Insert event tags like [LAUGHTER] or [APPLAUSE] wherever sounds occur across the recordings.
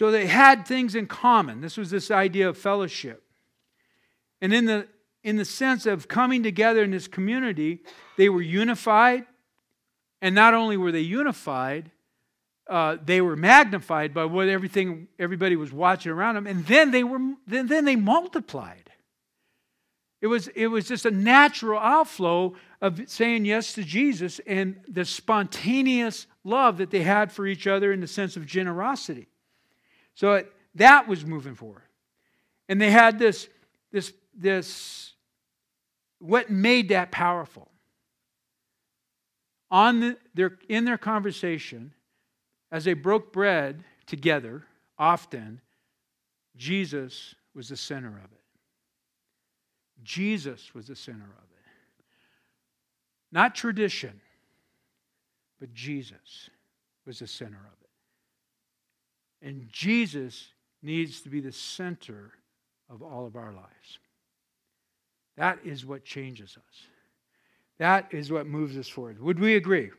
So they had things in common. This was this idea of fellowship. And in the, in the sense of coming together in this community, they were unified. And not only were they unified, uh, they were magnified by what everything everybody was watching around them, and then they were then, then they multiplied. It was it was just a natural outflow of saying yes to Jesus and the spontaneous love that they had for each other in the sense of generosity. So it, that was moving forward, and they had this this this what made that powerful on the, their in their conversation as they broke bread together, often, Jesus was the center of it. Jesus was the center of it. Not tradition, but Jesus was the center of it. And Jesus needs to be the center of all of our lives. That is what changes us. That is what moves us forward. Would we agree?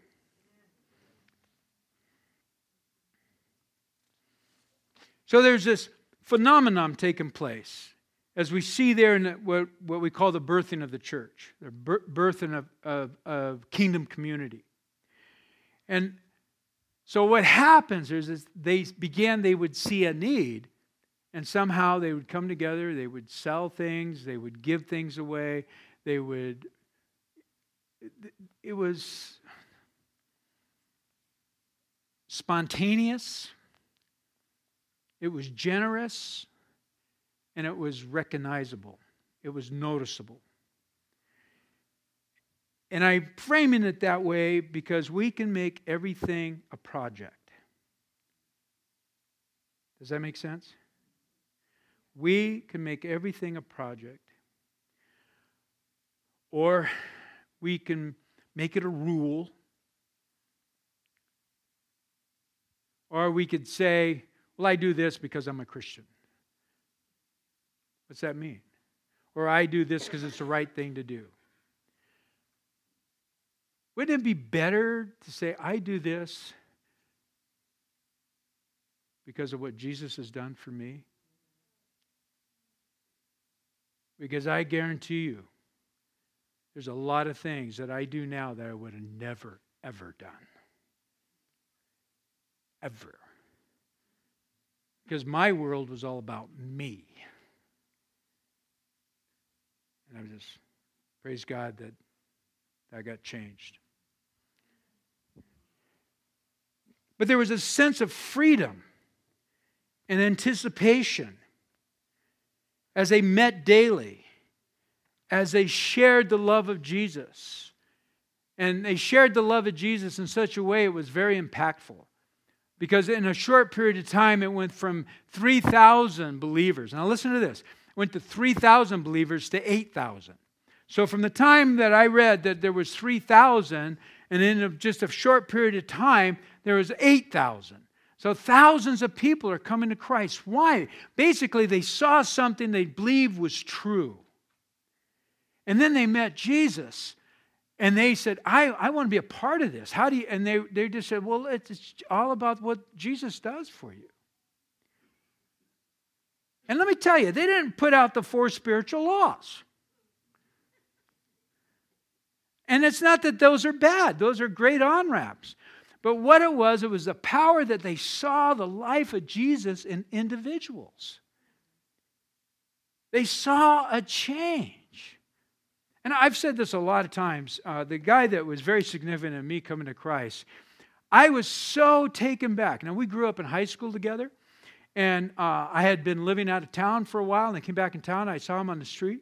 So there's this phenomenon taking place as we see there in what, what we call the birthing of the church, the birthing of, of, of kingdom community. And so what happens is, they began, they would see a need, and somehow they would come together, they would sell things, they would give things away, they would, it was spontaneous it was generous and it was recognizable, it was noticeable. And I'm framing it that way because we can make everything a project. Does that make sense? We can make everything a project. Or we can make it a rule. Or we could say, well, I do this because I'm a Christian. What's that mean? Or I do this because it's the right thing to do. Wouldn't it be better to say, I do this because of what Jesus has done for me? Because I guarantee you, there's a lot of things that I do now that I would have never, ever done. Ever because my world was all about me. And I just praise God that I got changed. But there was a sense of freedom and anticipation as they met daily, as they shared the love of Jesus. And they shared the love of Jesus in such a way it was very impactful because in a short period of time it went from 3,000 believers. Now listen to this. It went to 3,000 believers to 8,000. So from the time that I read that there was 3,000 and in just a short period of time there was 8,000. So thousands of people are coming to Christ. Why? Basically they saw something they believed was true. And then they met Jesus and they said, I, I want to be a part of this. How do you? And they, they just said, Well, it's all about what Jesus does for you. And let me tell you, they didn't put out the four spiritual laws. And it's not that those are bad, those are great on ramps. But what it was, it was the power that they saw the life of Jesus in individuals. They saw a change. And I've said this a lot of times. Uh, the guy that was very significant in me coming to Christ, I was so taken back. Now, we grew up in high school together, and uh, I had been living out of town for a while, and I came back in town. I saw him on the street,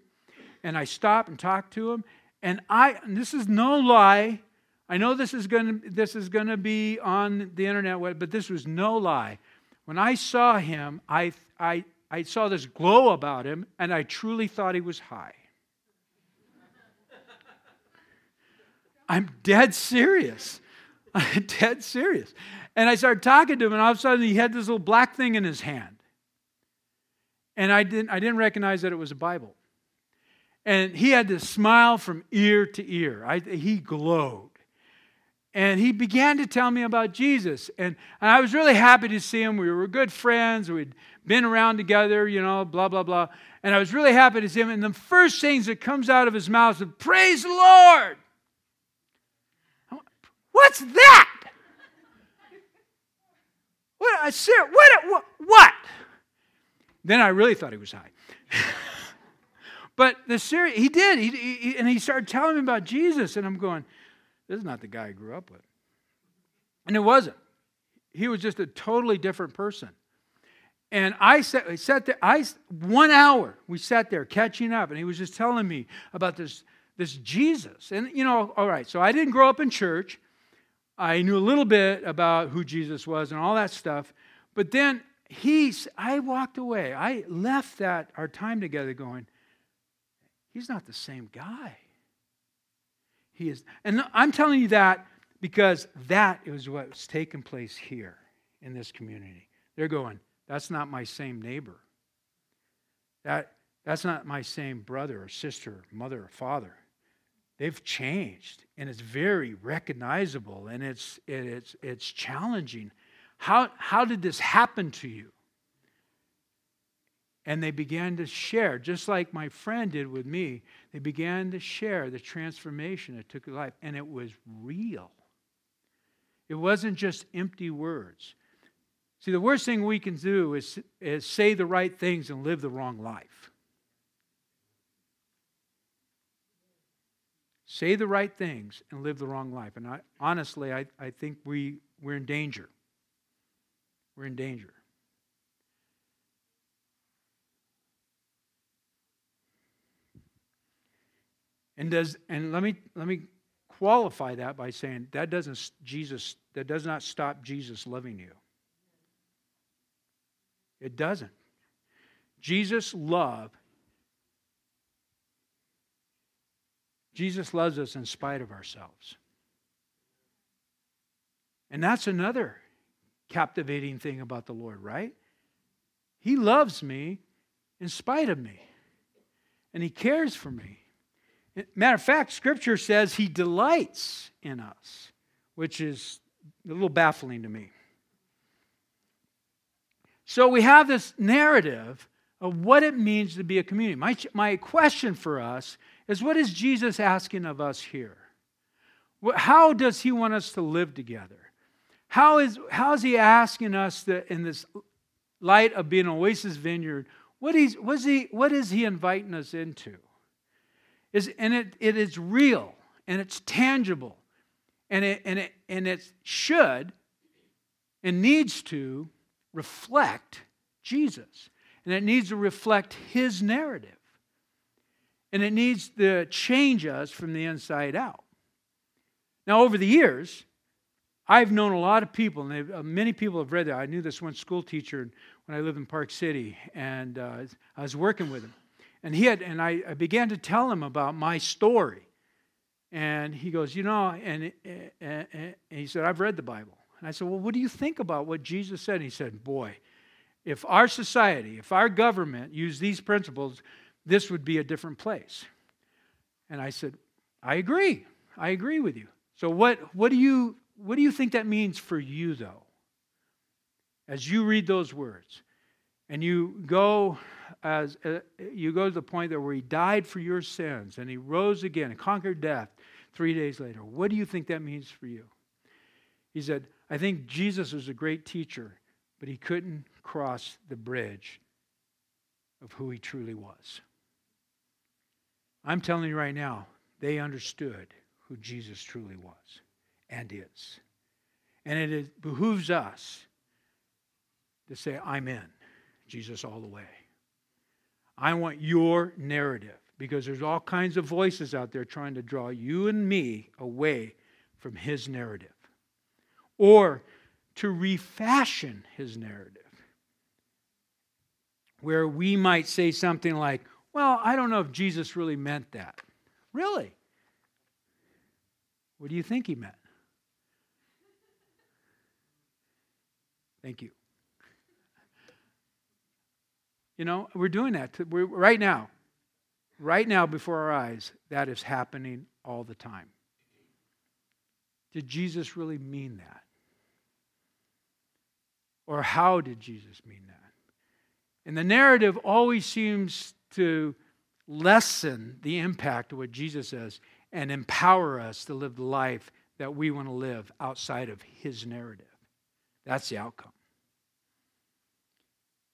and I stopped and talked to him. And I, and this is no lie. I know this is going to this is going to be on the internet, but this was no lie. When I saw him, I, I, I saw this glow about him, and I truly thought he was high. [LAUGHS] I'm dead serious. I'm [LAUGHS] dead serious. And I started talking to him, and all of a sudden he had this little black thing in his hand. And I didn't, I didn't recognize that it was a Bible. And he had this smile from ear to ear. I, he glowed. And he began to tell me about Jesus. And, and I was really happy to see him. We were good friends. We'd been around together, you know, blah, blah, blah. And I was really happy to see him. And the first things that comes out of his mouth is, Praise the Lord. What's that? What, what? What? Then I really thought he was high. [LAUGHS] but the he did. He, he, and he started telling me about Jesus. And I'm going, this is not the guy I grew up with. And it wasn't. He was just a totally different person. And I sat, sat there, I, one hour we sat there catching up, and he was just telling me about this, this Jesus. And, you know, all right, so I didn't grow up in church. I knew a little bit about who Jesus was and all that stuff. But then he, I walked away. I left that, our time together going, he's not the same guy. He is. And I'm telling you that because that is what's taking place here in this community. They're going, that's not my same neighbor. That, that's not my same brother or sister, or mother or father. They've changed, and it's very recognizable, and it's, it's, it's challenging. How, how did this happen to you? And they began to share, just like my friend did with me, they began to share the transformation that took life. And it was real. It wasn't just empty words. See, the worst thing we can do is, is say the right things and live the wrong life. Say the right things and live the wrong life. And I, honestly, I, I think we, we're in danger. We're in danger. And does and let me let me qualify that by saying that doesn't Jesus that does not stop Jesus loving you. It doesn't. Jesus love Jesus loves us in spite of ourselves. And that's another captivating thing about the Lord, right? He loves me in spite of me. And he cares for me. Matter of fact, Scripture says He delights in us, which is a little baffling to me. So we have this narrative of what it means to be a community. My, my question for us is what is Jesus asking of us here? How does He want us to live together? How is, how is He asking us that in this light of being an Oasis Vineyard, what, he's, what, is he, what is He inviting us into? Is, and it, it is real and it's tangible and it, and, it, and it should and needs to reflect Jesus. And it needs to reflect his narrative. And it needs to change us from the inside out. Now, over the years, I've known a lot of people, and uh, many people have read that. I knew this one school teacher when I lived in Park City, and uh, I was working with him. And he had, and I, I began to tell him about my story. And he goes, you know, and, and, and he said, I've read the Bible. And I said, well, what do you think about what Jesus said? And he said, boy, if our society, if our government used these principles, this would be a different place. And I said, I agree. I agree with you. So what, what, do you, what do you think that means for you, though? As you read those words and you go as uh, you go to the point that where he died for your sins and he rose again and conquered death three days later. What do you think that means for you? He said, I think Jesus was a great teacher, but he couldn't cross the bridge of who he truly was. I'm telling you right now, they understood who Jesus truly was and is. And it is, behooves us to say, I'm in Jesus all the way. I want your narrative because there's all kinds of voices out there trying to draw you and me away from his narrative or to refashion his narrative. Where we might say something like, Well, I don't know if Jesus really meant that. Really? What do you think he meant? Thank you. You know, we're doing that to, we're, right now. Right now, before our eyes, that is happening all the time. did Jesus really mean that? Or how did Jesus mean that? And the narrative always seems to lessen the impact of what Jesus says and empower us to live the life that we want to live outside of his narrative. That's the outcome.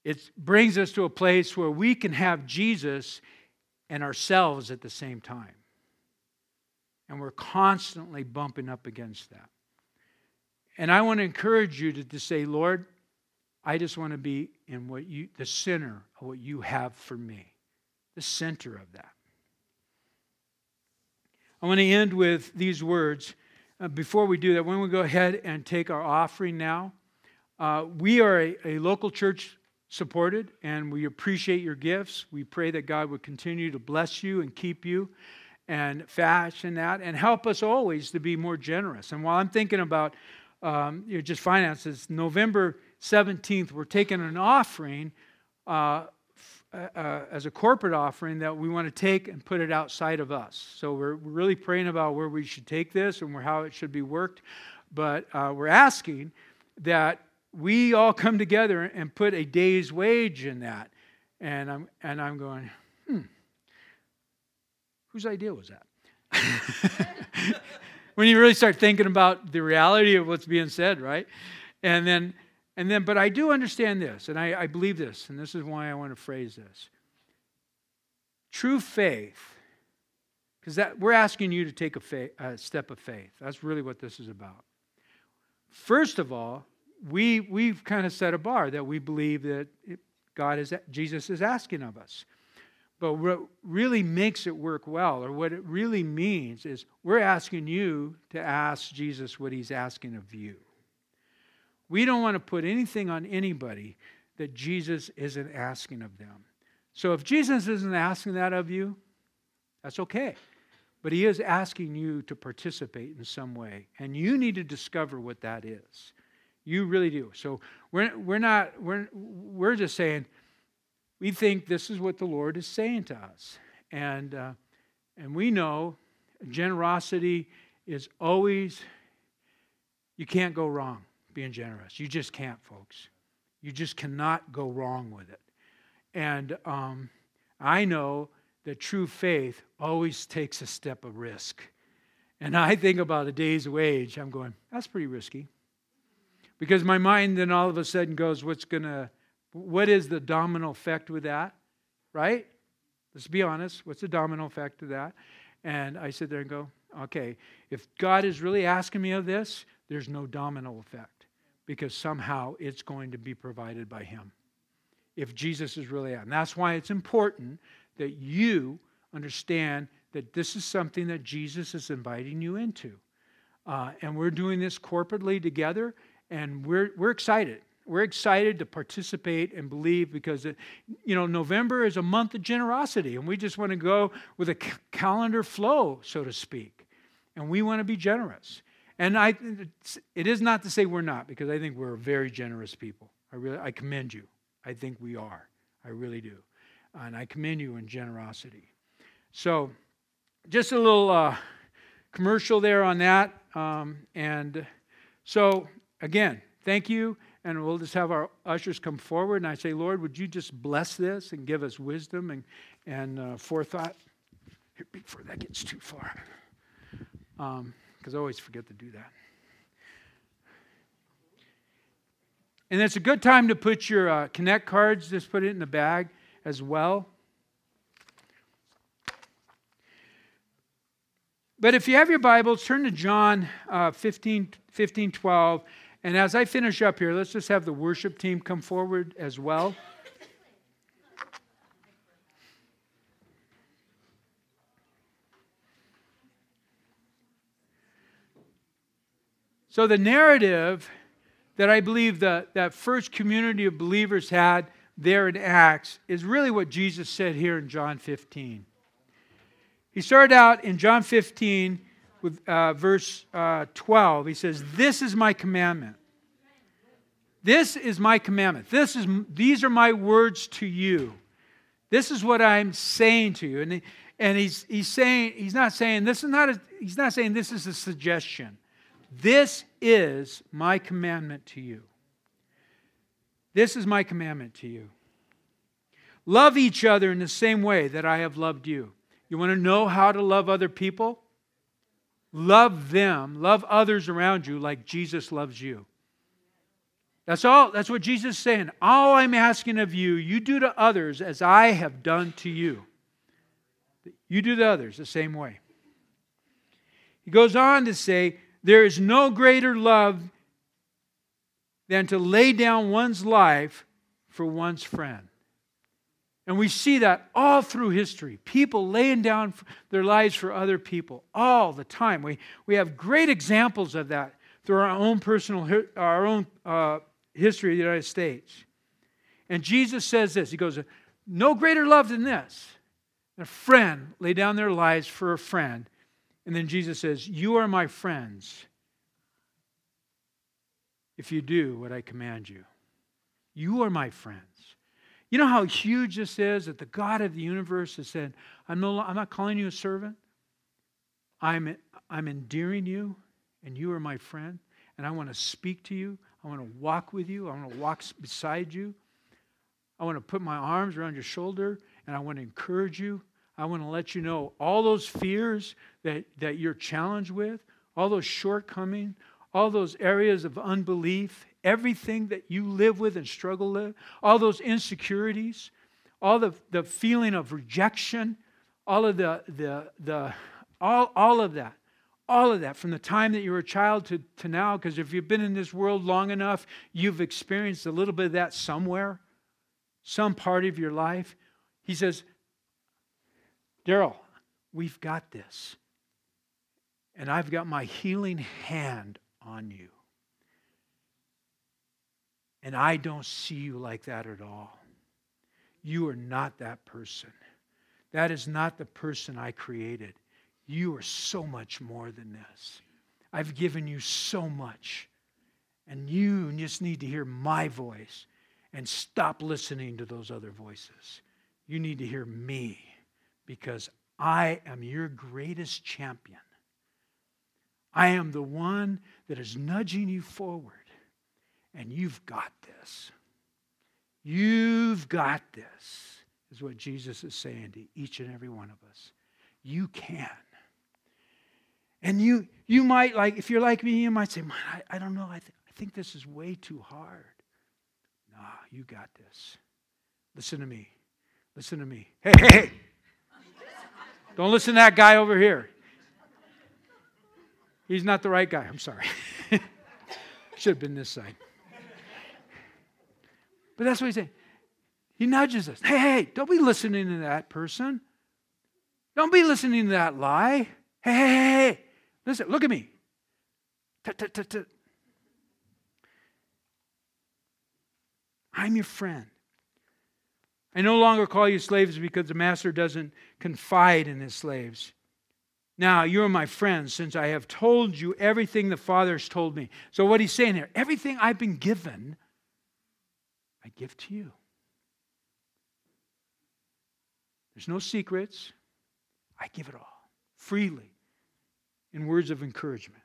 It brings us to a place where we can have Jesus and ourselves at the same time. And we're constantly bumping up against that. And I want to encourage you to, to say, Lord, I just want to be in what you, the center of what you have for me, the center of that. I want to end with these words. Uh, before we do that, when we go ahead and take our offering now, uh, we are a, a local church supported and we appreciate your gifts. We pray that God would continue to bless you and keep you and fashion that and help us always to be more generous. And while I'm thinking about um, you know, just finances, November 17th, we're taking an offering uh, uh, uh, as a corporate offering that we want to take and put it outside of us. So we're really praying about where we should take this and how it should be worked. But uh, we're asking that we all come together and put a day's wage in that. And I'm, and I'm going, hmm, whose idea was that? [LAUGHS] when you really start thinking about the reality of what's being said, right? And then, and then, but I do understand this, and I, I believe this, and this is why I want to phrase this. True faith, because that we're asking you to take a, faith, a step of faith. That's really what this is about. First of all, we, we've kind of set a bar that we believe that God is, Jesus is asking of us. But what really makes it work well, or what it really means, is we're asking you to ask Jesus what he's asking of you. We don't want to put anything on anybody that Jesus isn't asking of them. So if Jesus isn't asking that of you, that's okay. But he is asking you to participate in some way. And you need to discover what that is. You really do. So we're, we're not, we're, we're just saying, we think this is what the Lord is saying to us. And, uh, and we know generosity is always, you can't go wrong being generous. You just can't, folks. You just cannot go wrong with it. And um, I know that true faith always takes a step of risk. And I think about a day's wage, I'm going, that's pretty risky. Because my mind then all of a sudden goes, what's going to, what is the domino effect with that? Right? Let's be honest. What's the domino effect of that? And I sit there and go, okay, if God is really asking me of this, there's no domino effect because somehow it's going to be provided by Him. If Jesus is really And that's why it's important that you understand that this is something that Jesus is inviting you into. Uh, and we're doing this corporately together, and we're, we're excited. We're excited to participate and believe because, it, you know, November is a month of generosity, and we just want to go with a calendar flow, so to speak. And we want to be generous. And I, it is not to say we're not, because I think we're very generous people. I really, I commend you. I think we are. I really do. And I commend you in generosity. So, just a little uh, commercial there on that. Um, and so, again, thank you. And we'll just have our ushers come forward. And I say, Lord, would you just bless this and give us wisdom and, and uh, forethought? Here, before that gets too far. Because um, I always forget to do that. And it's a good time to put your uh, Connect cards, just put it in the bag as well. But if you have your Bibles, turn to John uh, 15, 15, 12. And as I finish up here, let's just have the worship team come forward as well. So, the narrative that I believe that that first community of believers had there in Acts is really what Jesus said here in John 15. He started out in John 15 with uh, verse uh, 12. He says, This is my commandment. This is my commandment. This is, these are my words to you. This is what I'm saying to you. And, he, and he's, he's saying, he's not saying, this is not a, he's not saying this is a suggestion. This is my commandment to you. This is my commandment to you. Love each other in the same way that I have loved you. You want to know how to love other people? Love them, love others around you like Jesus loves you. That's all. That's what Jesus is saying. All I'm asking of you, you do to others as I have done to you. You do to others the same way. He goes on to say, There is no greater love than to lay down one's life for one's friend. And we see that all through history. People laying down their lives for other people all the time. We, we have great examples of that through our own personal, our own uh, history of the United States. And Jesus says this He goes, No greater love than this. A friend lay down their lives for a friend. And then Jesus says, You are my friends if you do what I command you. You are my friends. You know how huge this is that the God of the universe has said, I'm, no, I'm not calling you a servant. I'm, I'm endearing you, and you are my friend, and I want to speak to you. I want to walk with you. I want to walk beside you. I want to put my arms around your shoulder, and I want to encourage you. I want to let you know all those fears that, that you're challenged with, all those shortcomings, all those areas of unbelief, everything that you live with and struggle with, all those insecurities, all the, the feeling of rejection, all of the, the, the all, all of that, all of that from the time that you were a child to, to now, because if you've been in this world long enough, you've experienced a little bit of that somewhere, some part of your life. He says, Daryl, we've got this. And I've got my healing hand on you. And I don't see you like that at all. You are not that person. That is not the person I created. You are so much more than this. I've given you so much. And you just need to hear my voice and stop listening to those other voices. You need to hear me because I am your greatest champion. I am the one that is nudging you forward. And you've got this. You've got this, is what Jesus is saying to each and every one of us. You can. And you, you might, like, if you're like me, you might say, I, I don't know, I, th- I think this is way too hard. Nah, you got this. Listen to me. Listen to me. Hey, hey, hey. Don't listen to that guy over here. He's not the right guy. I'm sorry. [LAUGHS] Should have been this side. But that's what he's saying. He nudges us. Hey, hey, don't be listening to that person. Don't be listening to that lie. Hey, hey, hey, hey. listen, look at me. I'm your friend. I no longer call you slaves because the master doesn't confide in his slaves. Now, you are my friends since I have told you everything the Father has told me. So, what he's saying here, everything I've been given, I give to you. There's no secrets. I give it all freely in words of encouragement.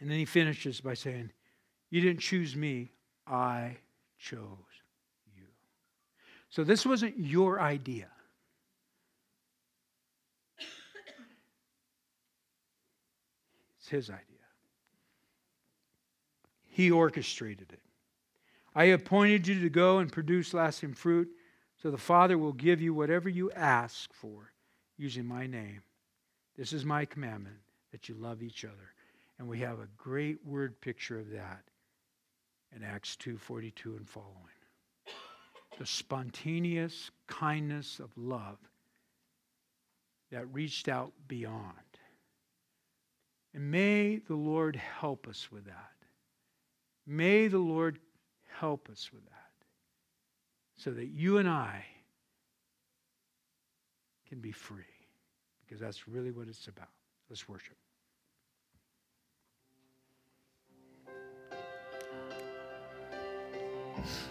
And then he finishes by saying, You didn't choose me, I chose you. So, this wasn't your idea. It's his idea. He orchestrated it. I appointed you to go and produce lasting fruit, so the Father will give you whatever you ask for using my name. This is my commandment that you love each other. And we have a great word picture of that in Acts 2:42 and following. The spontaneous kindness of love that reached out beyond. And may the Lord help us with that. May the Lord help us with that so that you and I can be free because that's really what it's about. Let's worship.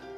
[LAUGHS]